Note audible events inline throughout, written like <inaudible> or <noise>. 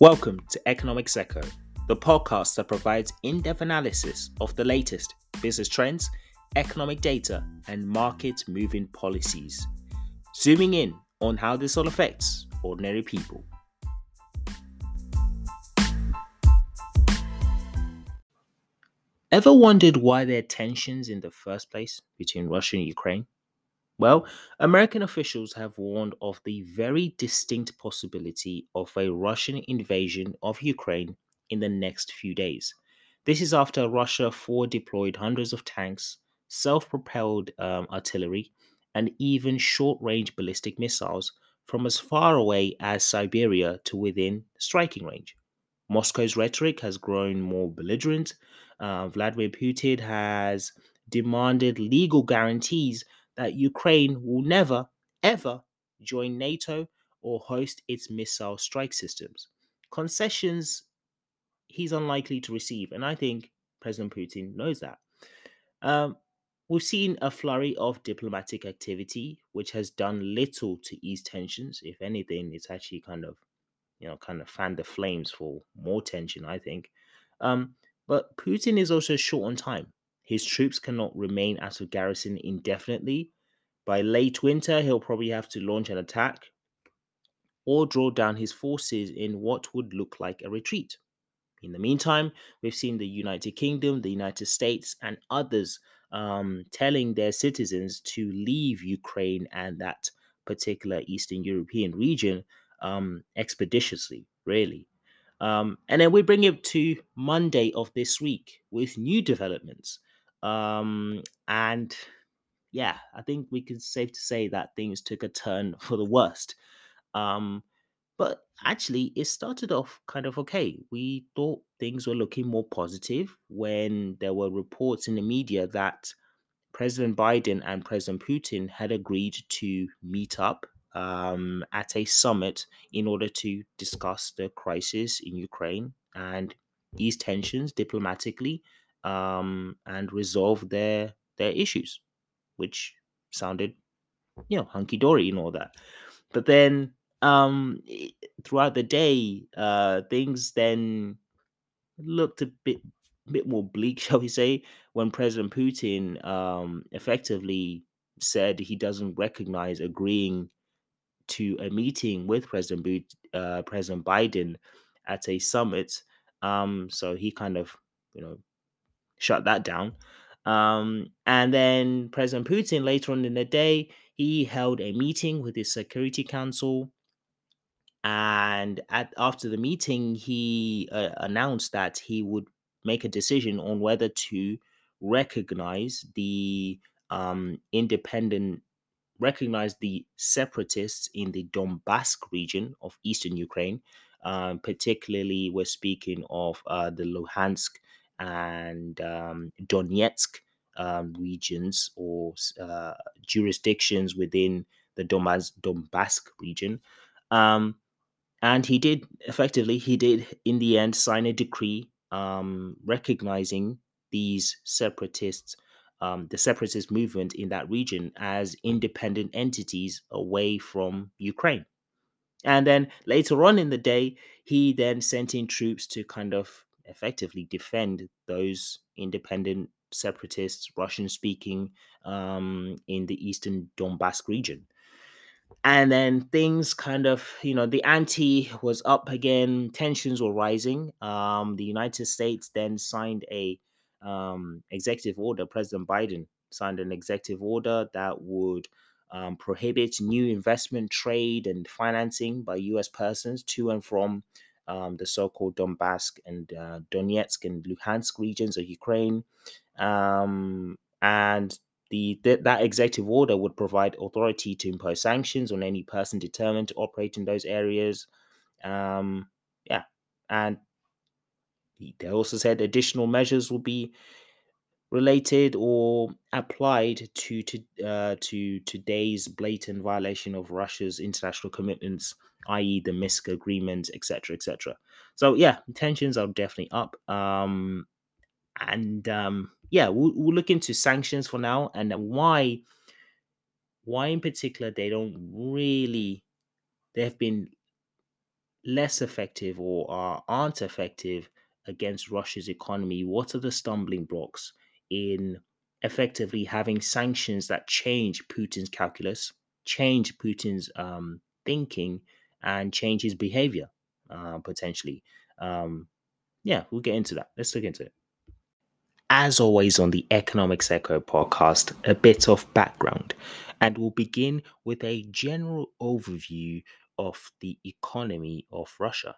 Welcome to Economics Echo, the podcast that provides in depth analysis of the latest business trends, economic data, and market moving policies, zooming in on how this all affects ordinary people. Ever wondered why there are tensions in the first place between Russia and Ukraine? Well, American officials have warned of the very distinct possibility of a Russian invasion of Ukraine in the next few days. This is after Russia forward deployed hundreds of tanks, self propelled um, artillery, and even short range ballistic missiles from as far away as Siberia to within striking range. Moscow's rhetoric has grown more belligerent. Uh, Vladimir Putin has demanded legal guarantees that Ukraine will never, ever join NATO or host its missile strike systems. Concessions he's unlikely to receive, and I think President Putin knows that. Um, we've seen a flurry of diplomatic activity, which has done little to ease tensions. If anything, it's actually kind of, you know, kind of fanned the flames for more tension, I think. Um, but Putin is also short on time. His troops cannot remain out of garrison indefinitely. By late winter, he'll probably have to launch an attack or draw down his forces in what would look like a retreat. In the meantime, we've seen the United Kingdom, the United States, and others um, telling their citizens to leave Ukraine and that particular Eastern European region um, expeditiously, really. Um, and then we bring it to Monday of this week with new developments. Um, and yeah, I think we can safe to say that things took a turn <laughs> for the worst. Um, but actually, it started off kind of okay. We thought things were looking more positive when there were reports in the media that President Biden and President Putin had agreed to meet up um, at a summit in order to discuss the crisis in Ukraine and ease tensions diplomatically um, and resolve their their issues, which sounded, you know, hunky dory and all that. But then um throughout the day uh things then looked a bit bit more bleak <laughs> shall we say when president putin um effectively said he doesn't recognize agreeing to a meeting with president uh, president biden at a summit um so he kind of you know shut that down um and then president putin later on in the day he held a meeting with his security council and at after the meeting he uh, announced that he would make a decision on whether to recognize the um, independent recognize the separatists in the Donbass region of eastern Ukraine. Um, particularly, we're speaking of uh, the Luhansk and um, Donetsk um, regions or uh, jurisdictions within the Donbass, Donbass region. Um, and he did effectively he did in the end sign a decree um, recognizing these separatists um, the separatist movement in that region as independent entities away from ukraine and then later on in the day he then sent in troops to kind of effectively defend those independent separatists russian speaking um, in the eastern donbass region. And then things kind of you know the ante was up again tensions were rising. Um, the united states then signed a um, executive order president biden signed an executive order that would um, prohibit new investment trade and financing by us persons to and from um, the so-called donbass and uh, donetsk and luhansk regions of ukraine um, and the, th- that executive order would provide authority to impose sanctions on any person determined to operate in those areas. Um, yeah, and they also said additional measures will be related or applied to to uh, to today's blatant violation of Russia's international commitments, i.e., the Minsk agreement, etc., etc. So yeah, tensions are definitely up. Um, and um, yeah, we'll, we'll look into sanctions for now and why why in particular they don't really they have been less effective or are, aren't effective against Russia's economy? What are the stumbling blocks in effectively having sanctions that change Putin's calculus, change Putin's um, thinking, and change his behavior uh, potentially? Um, yeah, we'll get into that. Let's look into it. As always on the Economics Echo podcast, a bit of background, and we'll begin with a general overview of the economy of Russia.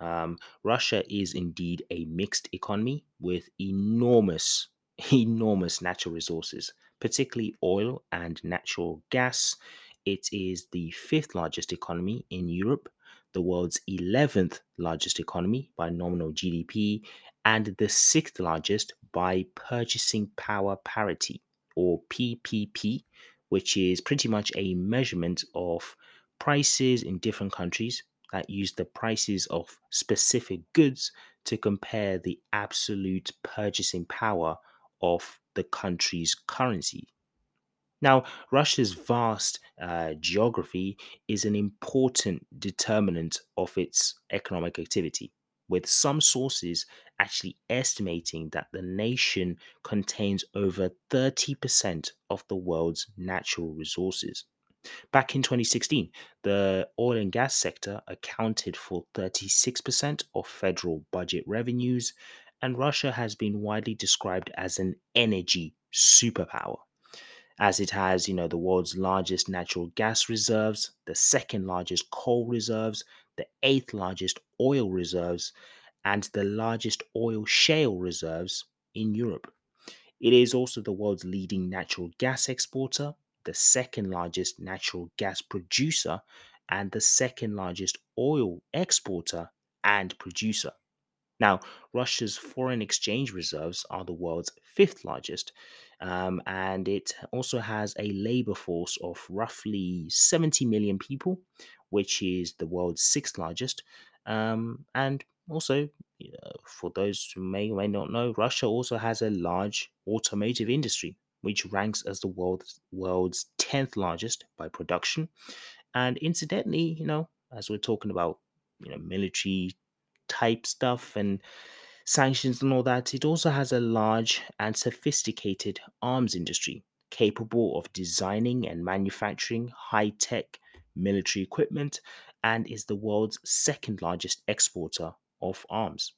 Um, Russia is indeed a mixed economy with enormous, <laughs> enormous natural resources, particularly oil and natural gas. It is the fifth largest economy in Europe, the world's 11th largest economy by nominal GDP, and the sixth largest by purchasing power parity, or PPP, which is pretty much a measurement of prices in different countries that use the prices of specific goods to compare the absolute purchasing power of the country's currency. Now, Russia's vast uh, geography is an important determinant of its economic activity, with some sources actually estimating that the nation contains over 30% of the world's natural resources. Back in 2016, the oil and gas sector accounted for 36% of federal budget revenues, and Russia has been widely described as an energy superpower as it has, you know, the world's largest natural gas reserves, the second largest coal reserves, the eighth largest oil reserves, and the largest oil shale reserves in Europe. It is also the world's leading natural gas exporter, the second largest natural gas producer, and the second largest oil exporter and producer. Now, Russia's foreign exchange reserves are the world's fifth largest, um, and it also has a labor force of roughly 70 million people, which is the world's sixth largest. Um, and also, for those who may or may not know, Russia also has a large automotive industry, which ranks as the world's world's 10th largest by production. And incidentally, you know, as we're talking about, you know, military type stuff and sanctions and all that, it also has a large and sophisticated arms industry capable of designing and manufacturing high tech military equipment and is the world's second largest exporter of arms.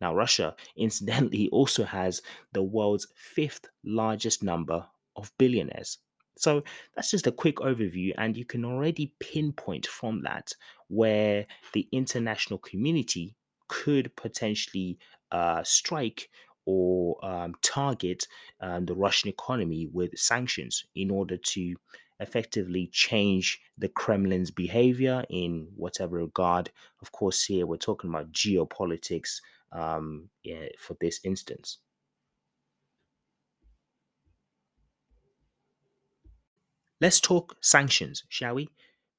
Now, Russia, <laughs> incidentally, also has the world's fifth largest number of billionaires. So that's just a quick overview, and you can already pinpoint from that where the international community could potentially uh, strike or um, target um, the Russian economy with sanctions in order to effectively change the Kremlin's behavior in whatever regard. Of course, here we're talking about geopolitics um, yeah, for this instance. Let's talk sanctions, shall we?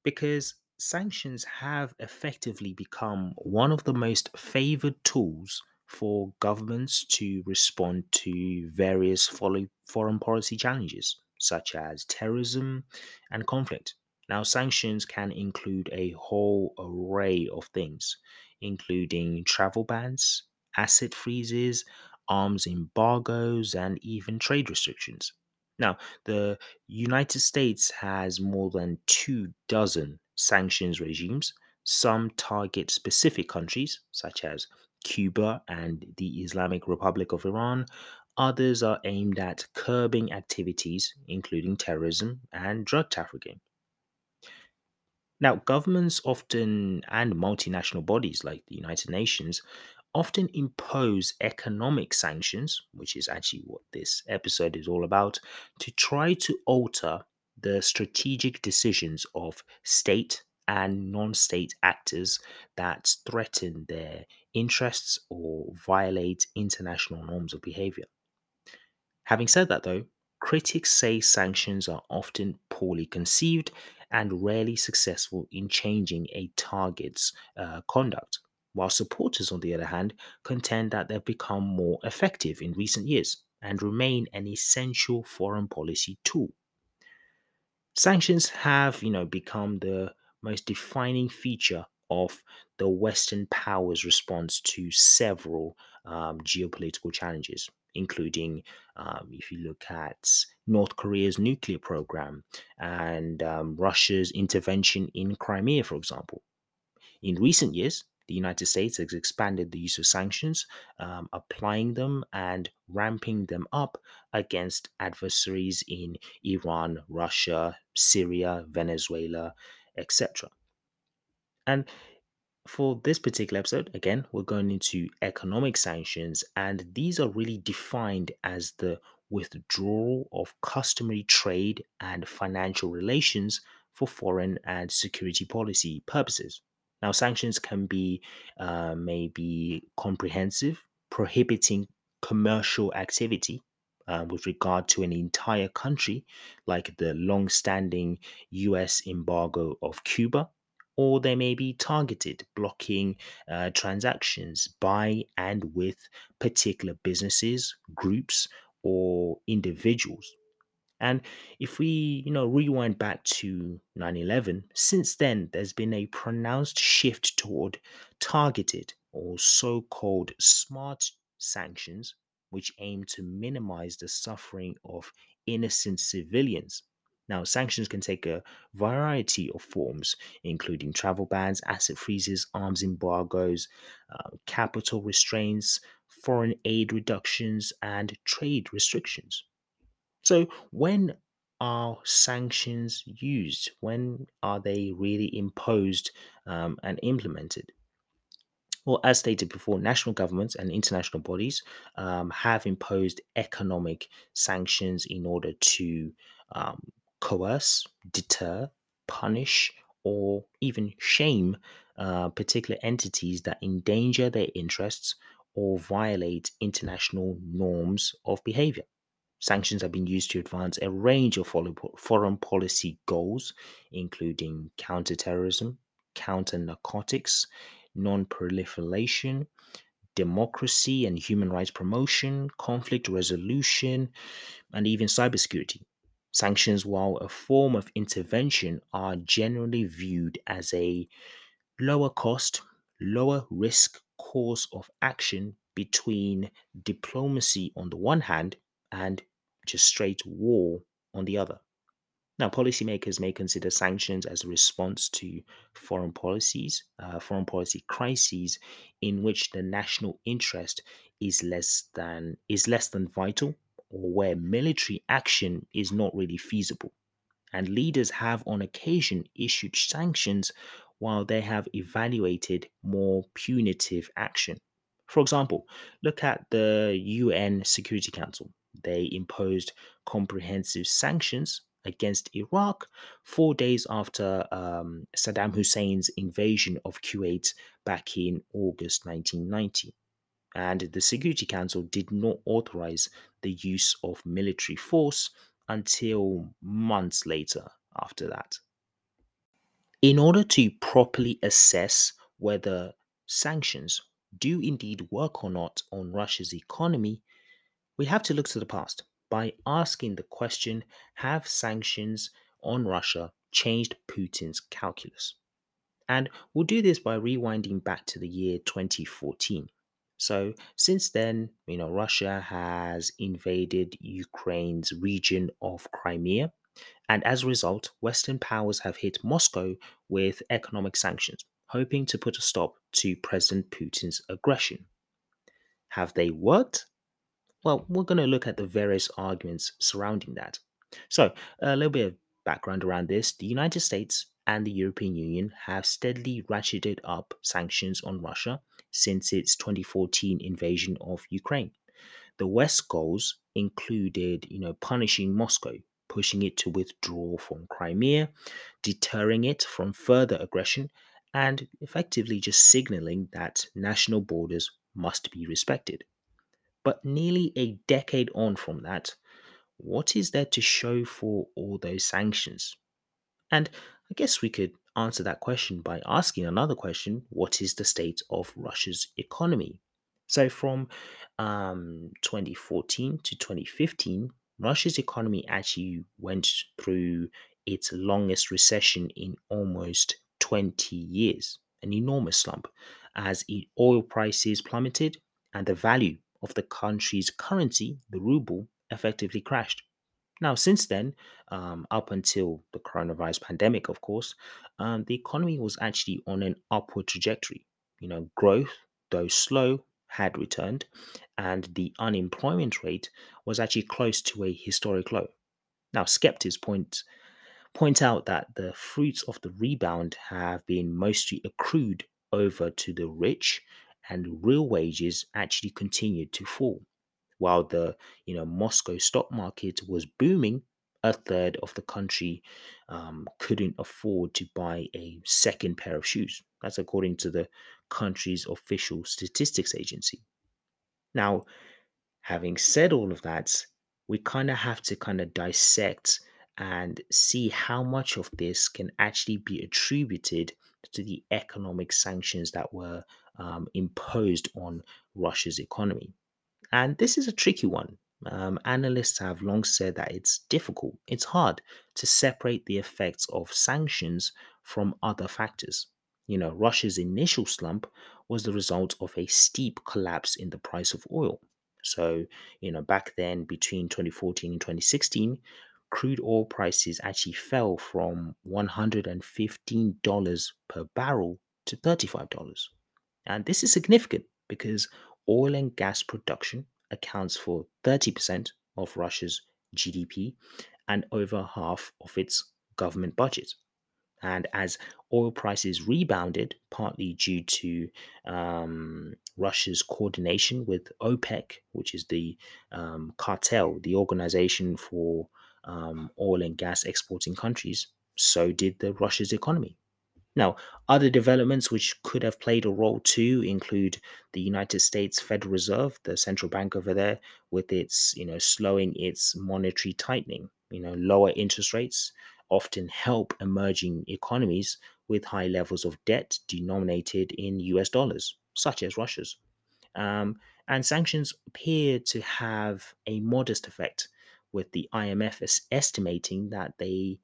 Because sanctions have effectively become one of the most favored tools for governments to respond to various foreign policy challenges, such as terrorism and conflict. Now, sanctions can include a whole array of things, including travel bans, asset freezes, arms embargoes, and even trade restrictions. Now, the United States has more than two dozen sanctions regimes. Some target specific countries, such as Cuba and the Islamic Republic of Iran. Others are aimed at curbing activities, including terrorism and drug trafficking. Now, governments often, and multinational bodies like the United Nations, often impose economic sanctions, which is actually what this episode is all about, to try to alter the strategic decisions of state and non state actors that threaten their interests or violate international norms of behavior. Having said that, though, critics say sanctions are often poorly conceived and rarely successful in changing a target's uh, conduct, while supporters, on the other hand, contend that they've become more effective in recent years and remain an essential foreign policy tool. Sanctions have, you know, become the most defining feature of the Western powers' response to several um, geopolitical challenges, including um, if you look at North Korea's nuclear program and um, Russia's intervention in Crimea, for example. In recent years, the United States has expanded the use of sanctions, um, applying them and ramping them up against adversaries in Iran, Russia, Syria, Venezuela, etc. And for this particular episode, again, we're going into economic sanctions, and these are really defined as the withdrawal of customary trade and financial relations for foreign and security policy purposes. Now, sanctions can be uh, maybe comprehensive, prohibiting commercial activity uh, with regard to an entire country, like the long standing US embargo of Cuba, or they may be targeted, blocking uh, transactions by and with particular businesses, groups, or individuals. And if we, you know, rewind back to 9/11, since then there's been a pronounced shift toward targeted or so-called smart sanctions which aim to minimize the suffering of innocent civilians. Now, sanctions can take a variety of forms, including travel bans, asset freezes, arms embargoes, uh, capital restraints, foreign aid reductions, and trade restrictions. So, when are sanctions used? When are they really imposed um, and implemented? Well, as stated before, national governments and international bodies um, have imposed economic sanctions in order to um, coerce, deter, punish, or even shame uh, particular entities that endanger their interests or violate international norms of behavior. Sanctions have been used to advance a range of foreign policy goals, including counterterrorism, counter narcotics, non proliferation, democracy and human rights promotion, conflict resolution, and even cybersecurity. Sanctions, while a form of intervention, are generally viewed as a lower cost, lower risk course of action between diplomacy on the one hand and just straight war on the other. Now, policymakers may consider sanctions as a response to foreign policies, uh, foreign policy crises, in which the national interest is less than is less than vital, or where military action is not really feasible. And leaders have, on occasion, issued sanctions while they have evaluated more punitive action. For example, look at the UN Security Council. They imposed comprehensive sanctions against Iraq four days after um, Saddam Hussein's invasion of Kuwait back in August 1990. And the Security Council did not authorize the use of military force until months later after that. In order to properly assess whether sanctions do indeed work or not on Russia's economy, we have to look to the past by asking the question Have sanctions on Russia changed Putin's calculus? And we'll do this by rewinding back to the year 2014. So, since then, you know, Russia has invaded Ukraine's region of Crimea. And as a result, Western powers have hit Moscow with economic sanctions, hoping to put a stop to President Putin's aggression. Have they worked? Well, we're going to look at the various arguments surrounding that. So, a little bit of background around this the United States and the European Union have steadily ratcheted up sanctions on Russia since its 2014 invasion of Ukraine. The West's goals included, you know, punishing Moscow, pushing it to withdraw from Crimea, deterring it from further aggression, and effectively just signaling that national borders must be respected. But nearly a decade on from that, what is there to show for all those sanctions? And I guess we could answer that question by asking another question what is the state of Russia's economy? So, from um, 2014 to 2015, Russia's economy actually went through its longest recession in almost 20 years. an enormous slump as oil prices plummeted and the value of the country's currency, the ruble, effectively crashed. Now, since then, um, up until the coronavirus pandemic, of course, um, the economy was actually on an upward trajectory. You know, growth, though slow, had returned, and the unemployment rate was actually close to a historic low. Now, skeptics point point out that the fruits of the rebound have been mostly accrued over to the rich, and real wages actually continued to fall. While the you know Moscow stock market was booming, a third of the country um, couldn't afford to buy a second pair of shoes. That's according to the country's official statistics agency. Now, having said all of that, we kind of have to kind of dissect and see how much of this can actually be attributed to the economic sanctions that were um, imposed on Russia's economy. And this is a tricky one. Um, analysts have long said that it's difficult, it's hard to separate the effects of sanctions from other factors. You know, Russia's initial slump was the result of a steep collapse in the price of oil. So, you know, back then between 2014 and 2016, crude oil prices actually fell from $115 per barrel to $35. And this is significant because oil and gas production accounts for 30% of Russia's GDP and over half of its government budget. And as oil prices rebounded, partly due to um, Russia's coordination with OPEC, which is the um, cartel, the organization for um, oil and gas exporting countries, so did the Russia's economy. Now, other developments which could have played a role too include the United States Federal Reserve, the central bank over there, with its, you know, slowing its monetary tightening. You know, lower interest rates often help emerging economies with high levels of debt denominated in US dollars, such as Russia's. Um, and sanctions appear to have a modest effect, with the IMF estimating that they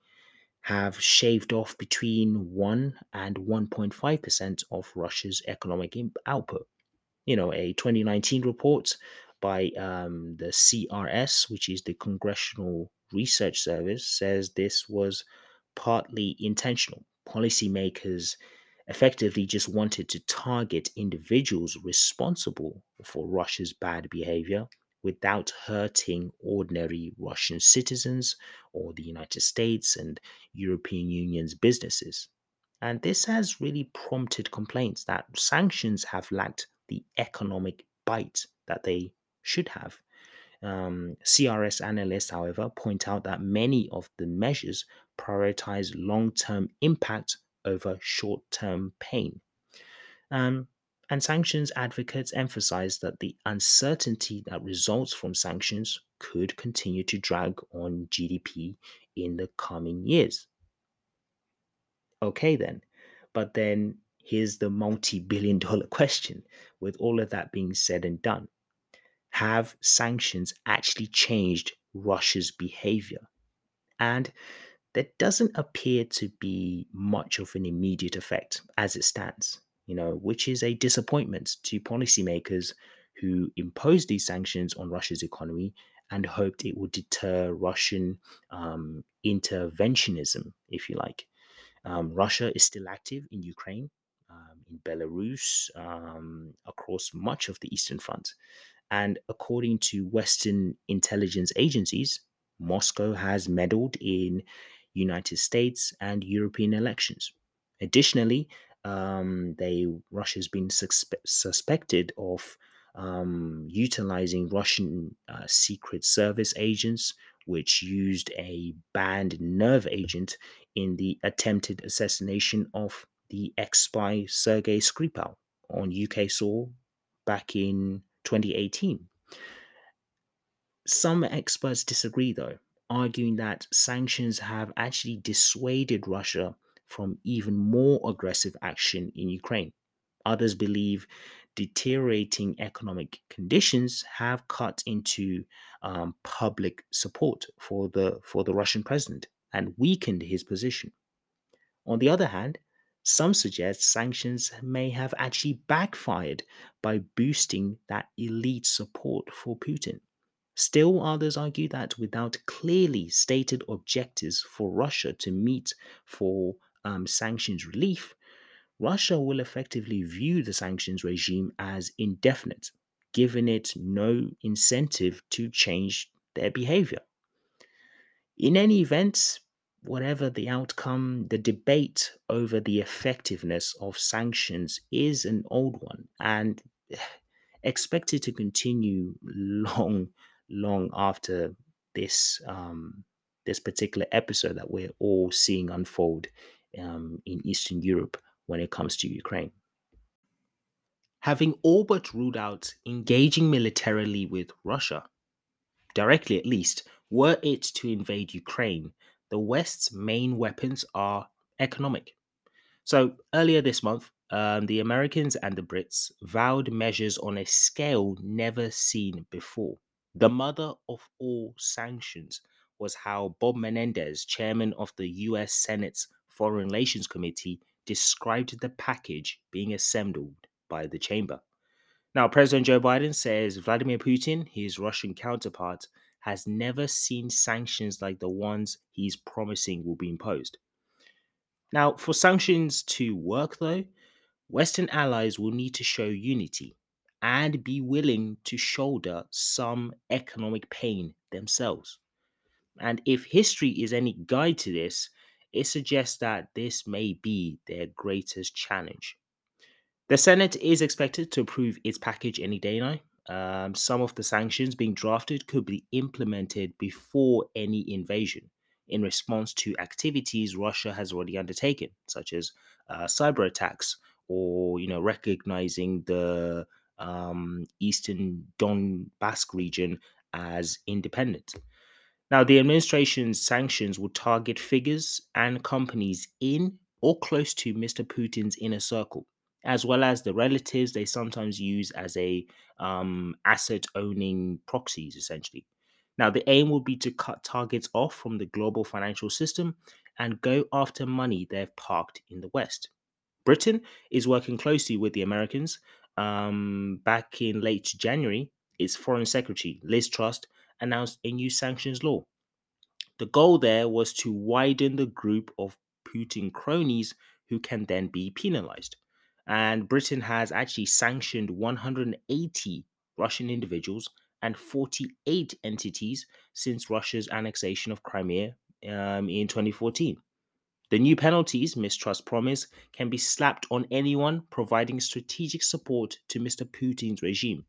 have shaved off between 1 and 1.5% of Russia's economic output. You know, a 2019 report by um, the CRS, which is the Congressional Research Service, says this was partly intentional. Policymakers effectively just wanted to target individuals responsible for Russia's bad behavior without hurting ordinary Russian citizens or the United States and European Union's businesses. And this has really prompted complaints that sanctions have lacked the economic bite that they should have. Um, CRS analysts, however, point out that many of the measures prioritize long term impact over short term pain. Um, and sanctions advocates emphasize that the uncertainty that results from sanctions could continue to drag on GDP in the coming years. Okay, then. But then here's the multi billion dollar <laughs> question with all of that being said and done. Have sanctions actually changed Russia's behavior? And there doesn't appear to be much of an immediate effect as it stands you know, which is a disappointment to policymakers who imposed these sanctions on Russia's economy and hoped it would deter Russian um, interventionism, if you like. Um, Russia is still active in Ukraine, um, in Belarus, um, across much of the Eastern Front. And according to Western intelligence agencies, Moscow has meddled in United States and European elections. Additionally, um, they Russia's been suspe- suspected of um, utilizing Russian uh, secret service agents, which used a banned nerve agent in the attempted assassination of the ex-spy Sergei Skripal on UK soil back in 2018. Some experts disagree, though, arguing that sanctions have actually dissuaded Russia from even more aggressive action in Ukraine. Others believe deteriorating economic conditions have cut into um, public support for the for the Russian president and weakened his position. On the other hand, Some suggest sanctions may have actually backfired by boosting that elite support for Putin. Still, others argue that without clearly stated objectives for Russia to meet for um, sanctions relief, Russia will effectively view the sanctions regime as indefinite, giving it no incentive to change their behavior. In any event, whatever the outcome, the debate over the effectiveness of sanctions is an old one and <sighs> expected to continue long, long after this um, this particular episode that we're all seeing unfold um, in Eastern Europe when it comes to Ukraine. Having all but ruled out engaging militarily with Russia, directly at least, were it to invade Ukraine, the West's main weapons are economic. So earlier this month, um, the Americans and the Brits vowed measures on a scale never seen before. The mother of all sanctions was how Bob Menendez, chairman of the US Senate's Foreign Relations Committee, described the package being assembled by the chamber. Now, President Joe Biden says Vladimir Putin, his Russian counterpart, has never seen sanctions like the ones he's promising will be imposed. Now, for sanctions to work, though, Western allies will need to show unity and be willing to shoulder some economic pain themselves. And if history is any guide to this, it suggests that this may be their greatest challenge. The Senate is expected to approve its package any day now, um, some of the sanctions being drafted could be implemented before any invasion in response to activities Russia has already undertaken, such as uh, cyber attacks or you know recognizing the um, eastern Donbass region as independent. Now, the administration's sanctions will target figures and companies in or close to Mr. Putin's inner circle, as well as the relatives they sometimes use as a um, asset owning proxies, essentially. Now, the aim will be to cut targets off from the global financial system and go after money they've parked in the West. Britain is working closely with the Americans. Um, back in late January, its Foreign Secretary, Liz Truss, announced a new sanctions law. The goal there was to widen the group of Putin cronies who can then be penalized. And Britain has actually sanctioned 180 Russian individuals and 48 entities since Russia's annexation of Crimea um, in 2014. The new penalties Ms. Truss promise, can be slapped on anyone providing strategic support to Mr. Putin's regime.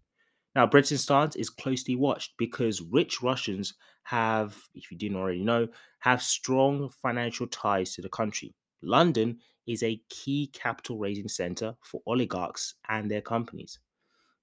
Now, Britain's stance is closely watched because rich Russians have, if you didn't already know, have strong financial ties to the country. London is a key capital raising center for oligarchs and their companies.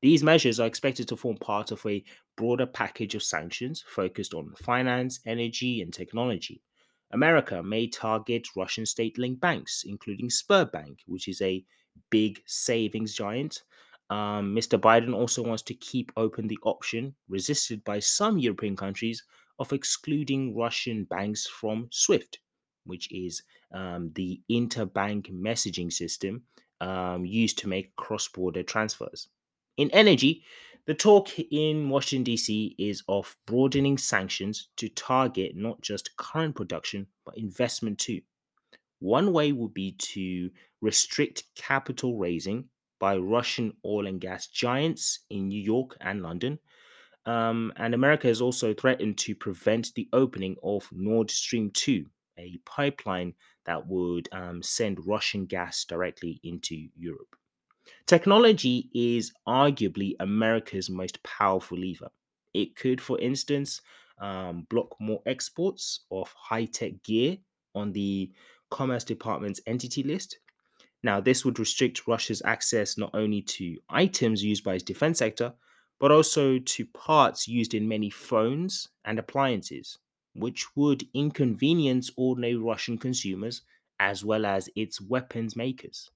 These measures are expected to form part of a broader package of sanctions focused on finance, energy, and technology. America may target Russian state linked banks, including Sberbank, which is a big savings giant. Um, Mr. Biden also wants to keep open the option, resisted by some European countries, of excluding Russian banks from SWIFT, which is um, the interbank messaging system um, used to make cross border transfers. In energy, the talk in Washington, D.C. is of broadening sanctions to target not just current production, but investment too. One way would be to restrict capital raising by Russian oil and gas giants in New York and London. Um, and America has also threatened to prevent the opening of Nord Stream 2, a pipeline that would um, send Russian gas directly into Europe. Technology is arguably America's most powerful lever. It could, for instance, um, block more exports of high tech gear on the Commerce Department's entity list. Now, this would restrict Russia's access not only to items used by its defense sector, but also to parts used in many phones and appliances which would inconvenience ordinary Russian consumers as well as its weapons makers.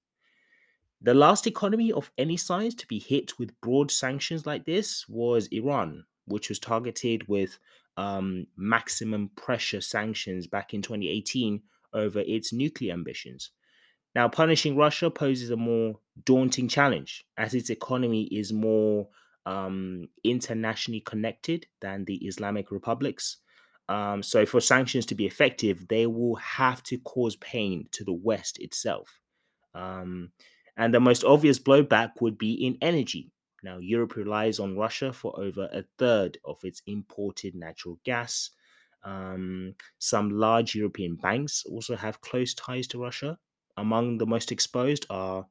The last economy of any size to be hit with broad sanctions like this was Iran, which was targeted with um, maximum pressure sanctions back in 2018 over its nuclear ambitions. Now, punishing Russia poses a more daunting challenge as its economy is more um, internationally connected than the Islamic republics. Um, so, for sanctions to be effective, they will have to cause pain to the West itself. Um, and the most obvious blowback would be in energy. Now, Europe relies on Russia for over a third of its imported natural gas. Um, some large European banks also have close ties to Russia. Among the most exposed are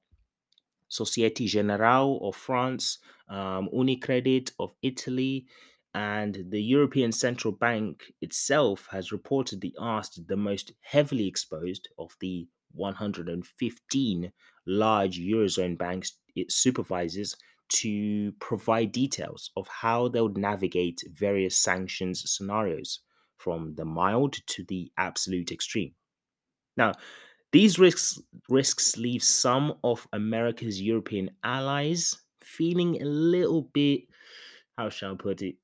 Societe Generale of France, um, Unicredit of Italy, and the European Central Bank itself has reportedly asked the most heavily exposed of the 115 large Eurozone banks it supervises to provide details of how they would navigate various sanctions scenarios from the mild to the absolute extreme. Now, these risks risks leave some of America's European allies feeling a little bit, how shall I put it,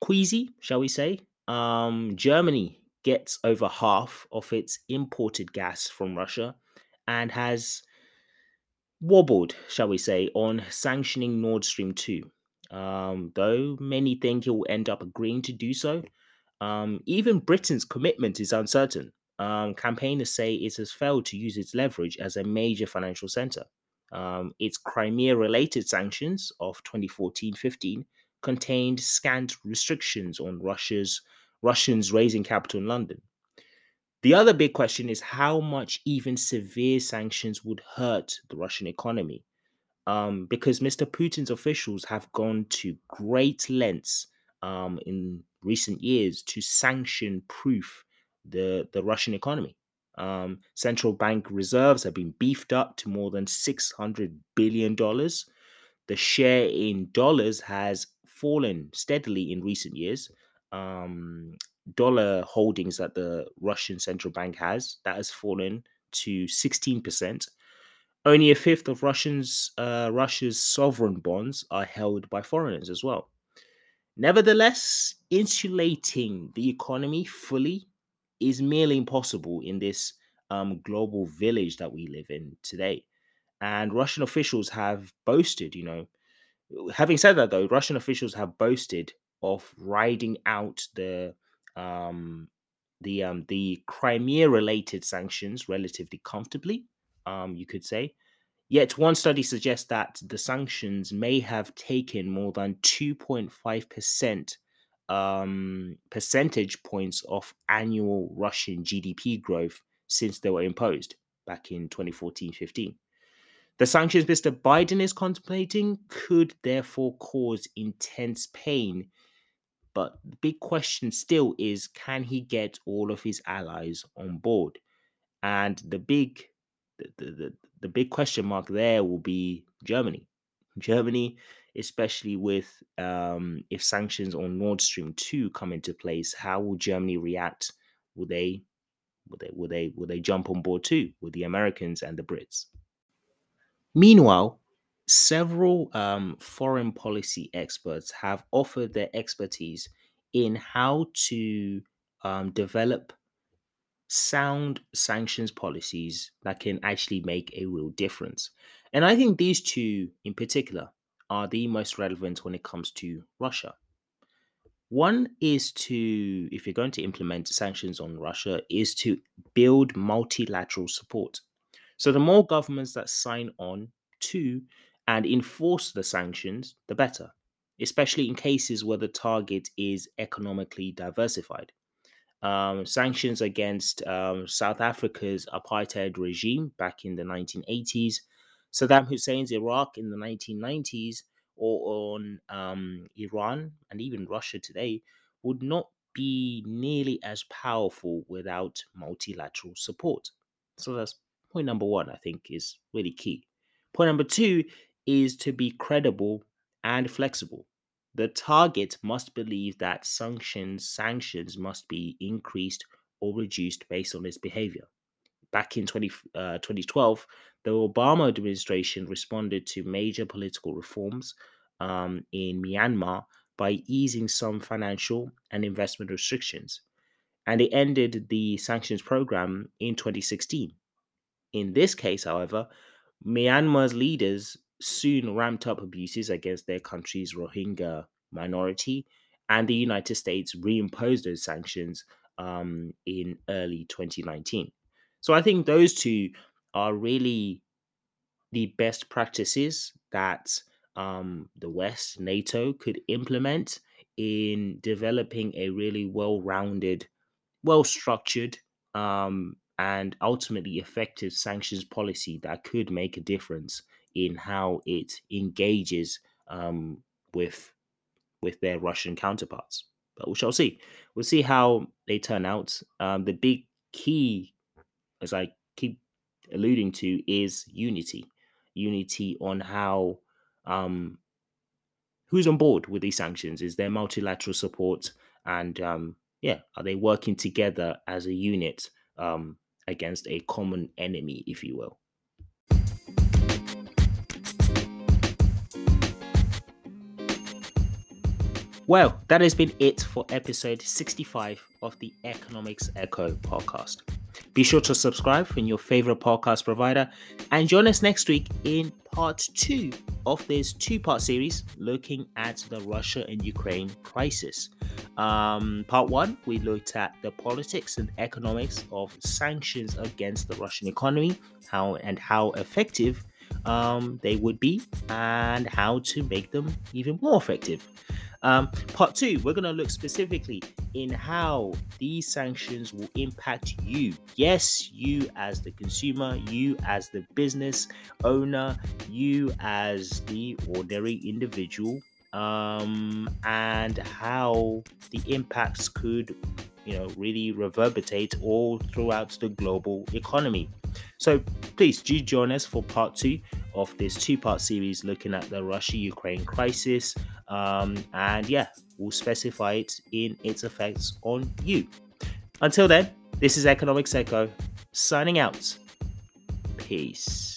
queasy, shall we say? Um, Germany gets over half of its imported gas from Russia and has wobbled, shall we say, on sanctioning Nord Stream 2. Um, though many think it will end up agreeing to do so, um, even Britain's commitment is uncertain. Um, campaigners say it has failed to use its leverage as a major financial center. Um, its Crimea related sanctions of 2014 15 contained scant restrictions on Russia's Russians raising capital in London. The other big question is how much even severe sanctions would hurt the Russian economy. Um, because Mr. Putin's officials have gone to great lengths um, in recent years to sanction proof the, the Russian economy. Um, central bank reserves have been beefed up to more than $600 billion. The share in dollars has fallen steadily in recent years. Um, dollar holdings that the Russian central bank has that has fallen to 16%. Only a fifth of Russians uh, Russia's sovereign bonds are held by foreigners as well. Nevertheless, insulating the economy fully is merely impossible in this um, global village that we live in today. And Russian officials have boasted, you know, having said that though, Russian officials have boasted of riding out the um, the um, the Crimea related sanctions relatively comfortably, um, you could say. Yet one study suggests that the sanctions may have taken more than 2.5% um, percentage points of annual Russian GDP growth since they were imposed back in 2014 15. The sanctions Mr. Biden is contemplating could therefore cause intense pain. But the big question still is can he get all of his allies on board? And the big the, the, the, the big question mark there will be Germany. Germany especially with um, if sanctions on Nord Stream two come into place, how will Germany react? Will they will they will they will they jump on board too with the Americans and the Brits? Meanwhile, several um, foreign policy experts have offered their expertise in how to um, develop sound sanctions policies that can actually make a real difference. And I think these two in particular are the most relevant when it comes to Russia. One is to, if you're going to implement sanctions on Russia, is to build multilateral support. So the more governments that sign on to and enforce the sanctions, the better, especially in cases where the target is economically diversified. Um, sanctions against um, South Africa's apartheid regime back in the 1980s Saddam Hussein's Iraq in the 1990s or on um, Iran and even Russia today would not be nearly as powerful without multilateral support. So that's point number one, I think, is really key. Point number two is to be credible and flexible. The target must believe that sanctions sanctions must be increased or reduced based on its behavior back in 20, uh, 2012, the Obama administration responded to major political reforms um, in Myanmar by easing some financial and investment restrictions. And it ended the sanctions program in 2016. In this case, however, Myanmar's leaders soon ramped up abuses against their country's Rohingya minority, and the United States reimposed those sanctions um, in early 2019. So I think those two are really the best practices that um, the West, NATO, could implement in developing a really well rounded, well structured, um, and ultimately effective sanctions policy that could make a difference in how it engages um, with with their Russian counterparts. But we shall see. We'll see how they turn out. Um, the big key, as I alluding to, is unity. Unity on how um, who's on board with these sanctions. Is there multilateral support? And um, yeah, are they working together as a unit um, against a common enemy, if you will? Well, that has been it for episode 65 of the Economics Echo podcast. Be sure to subscribe from your favorite podcast provider and join us next week in part two of this two part series looking at the Russia and Ukraine crisis. Um, part one, we looked at the politics and economics of sanctions against the Russian economy, how and how effective um, they would be, and how to make them even more effective. Um, part two, we're going to look specifically in how these sanctions will impact you. Yes, you as the consumer, you as the business owner, you as the ordinary individual, um, and how the impacts could, you know, really reverberate all throughout the global economy. So please do join us for part two of this two part series looking at the Russia Ukraine crisis. Um, and yeah, we'll specify it in its effects on you. Until then, this is Economics Echo signing out. Peace.